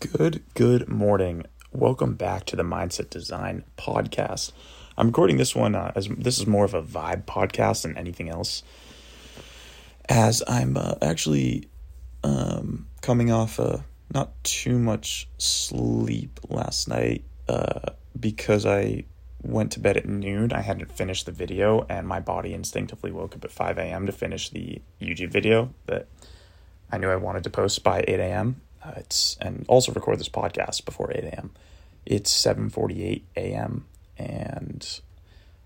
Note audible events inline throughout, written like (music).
Good, good morning. Welcome back to the Mindset Design podcast. I'm recording this one uh, as this is more of a vibe podcast than anything else, as I'm uh, actually um, coming off uh, not too much sleep last night uh, because I went to bed at noon. I hadn't finished the video, and my body instinctively woke up at 5 a.m. to finish the YouTube video that I knew I wanted to post by 8 a.m. Uh, it's and also record this podcast before 8 a.m. It's 7:48 a.m. and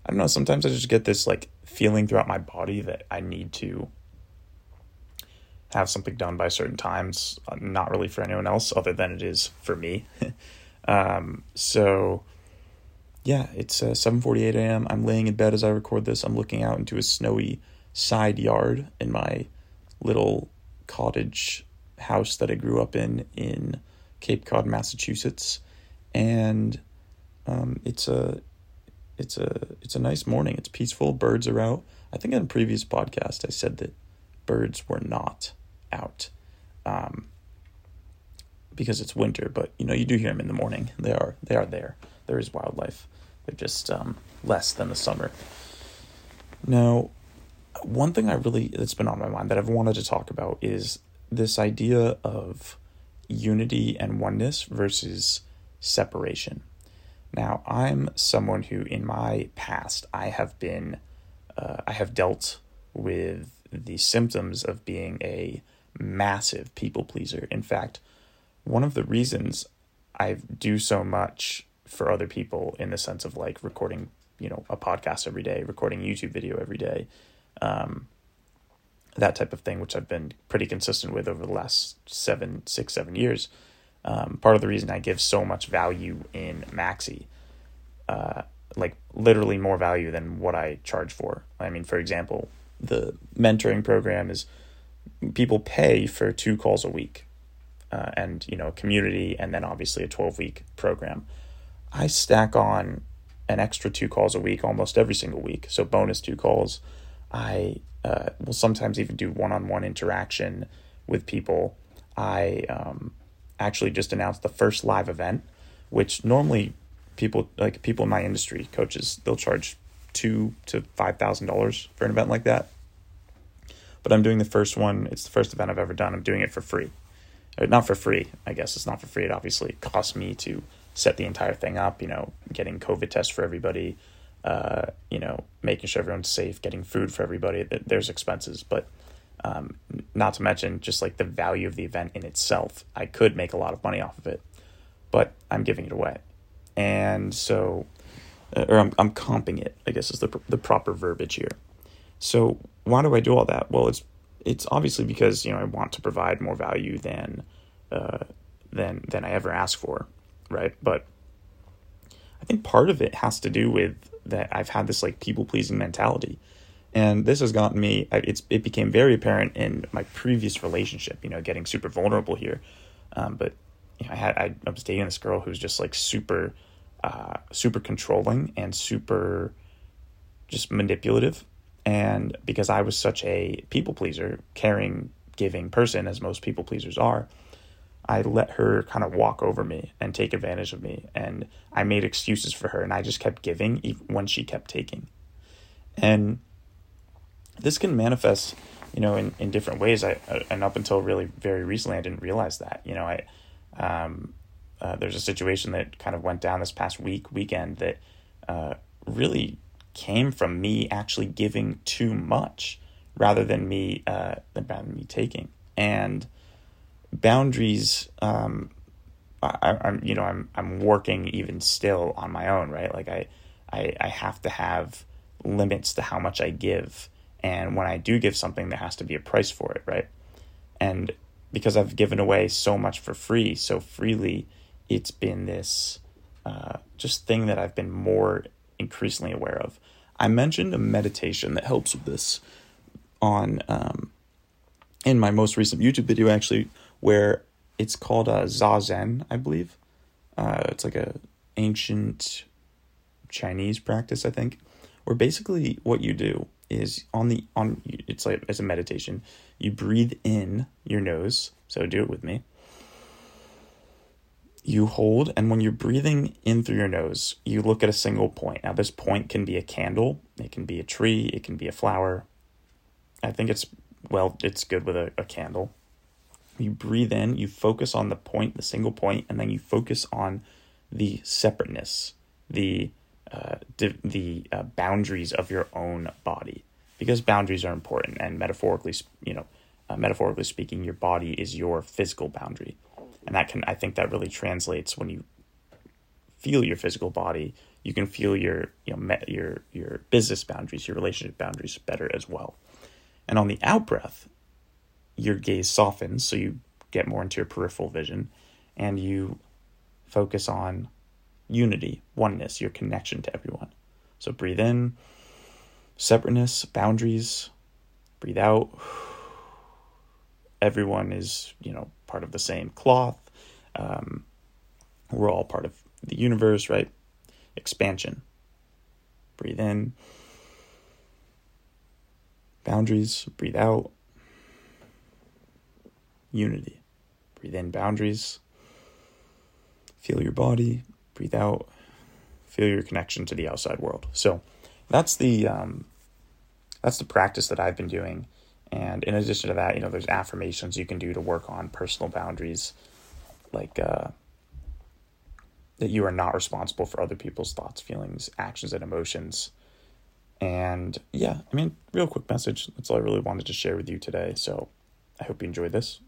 I don't know. Sometimes I just get this like feeling throughout my body that I need to have something done by certain times. Uh, not really for anyone else, other than it is for me. (laughs) um, so yeah, it's uh, 7:48 a.m. I'm laying in bed as I record this. I'm looking out into a snowy side yard in my little cottage house that I grew up in in Cape Cod, Massachusetts, and um, it's a it's a it's a nice morning. It's peaceful. Birds are out. I think in a previous podcast I said that birds were not out um, because it's winter, but you know you do hear them in the morning. They are they are there. There is wildlife. They're just um, less than the summer. Now, one thing I really that's been on my mind that I've wanted to talk about is this idea of unity and oneness versus separation. Now, I'm someone who, in my past, I have been, uh, I have dealt with the symptoms of being a massive people pleaser. In fact, one of the reasons I do so much for other people in the sense of like recording, you know, a podcast every day, recording YouTube video every day, um, that type of thing, which I've been pretty consistent with over the last seven, six, seven years. Um, part of the reason I give so much value in Maxi, uh, like literally more value than what I charge for. I mean, for example, the mentoring program is people pay for two calls a week, uh, and you know, community, and then obviously a twelve week program. I stack on an extra two calls a week almost every single week, so bonus two calls. I uh, will sometimes even do one on one interaction with people. I um, actually just announced the first live event, which normally people like people in my industry, coaches, they'll charge two to five thousand dollars for an event like that. But I'm doing the first one. It's the first event I've ever done. I'm doing it for free, or not for free. I guess it's not for free. It obviously costs me to set the entire thing up. You know, getting COVID tests for everybody, uh, you know, making sure everyone's safe, getting food for everybody. There's expenses, but um, not to mention just like the value of the event in itself. I could make a lot of money off of it, but I'm giving it away, and so, uh, or I'm I'm comping it. I guess is the the proper verbiage here. So why do I do all that? Well, it's it's obviously because you know I want to provide more value than uh, than than I ever ask for, right? But I think part of it has to do with that I've had this like people pleasing mentality. And this has gotten me, it's, it became very apparent in my previous relationship, you know, getting super vulnerable here. Um, but you know, I had, I, I was dating this girl who's just like super, uh, super controlling and super just manipulative. And because I was such a people pleaser, caring, giving person, as most people pleasers are, I let her kind of walk over me and take advantage of me. And I made excuses for her and I just kept giving even when she kept taking. And this can manifest, you know, in, in different ways. I, and up until really very recently, I didn't realize that, you know, I, um, uh, there's a situation that kind of went down this past week, weekend that, uh, really came from me actually giving too much rather than me, uh, than me taking. And, boundaries um I, I'm you know I'm I'm working even still on my own right? Like I, I I have to have limits to how much I give. And when I do give something there has to be a price for it right? And because I've given away so much for free so freely it's been this uh, just thing that I've been more increasingly aware of. I mentioned a meditation that helps with this on um, in my most recent YouTube video actually where it's called a zazen, I believe. Uh, it's like a ancient Chinese practice, I think, where basically what you do is on the on it's like as a meditation, you breathe in your nose. So do it with me. you hold, and when you're breathing in through your nose, you look at a single point. Now, this point can be a candle, it can be a tree, it can be a flower. I think it's, well, it's good with a, a candle. You breathe in, you focus on the point, the single point, and then you focus on the separateness, the uh, di- the uh, boundaries of your own body, because boundaries are important. And metaphorically, you know, uh, metaphorically speaking, your body is your physical boundary and that can I think that really translates when you feel your physical body, you can feel your you know your your business boundaries, your relationship boundaries better as well. And on the out breath, your gaze softens, so you get more into your peripheral vision, and you focus on unity, oneness, your connection to everyone. So breathe in, separateness, boundaries. Breathe out. Everyone is, you know, part of the same cloth. Um, we're all part of the universe, right? Expansion. Breathe in. Boundaries. Breathe out. Unity. Breathe in boundaries. Feel your body. Breathe out. Feel your connection to the outside world. So that's the um, that's the practice that I've been doing and in addition to that, you know, there's affirmations you can do to work on personal boundaries, like uh, that you are not responsible for other people's thoughts, feelings, actions, and emotions. And yeah, I mean, real quick message. That's all I really wanted to share with you today. So I hope you enjoyed this,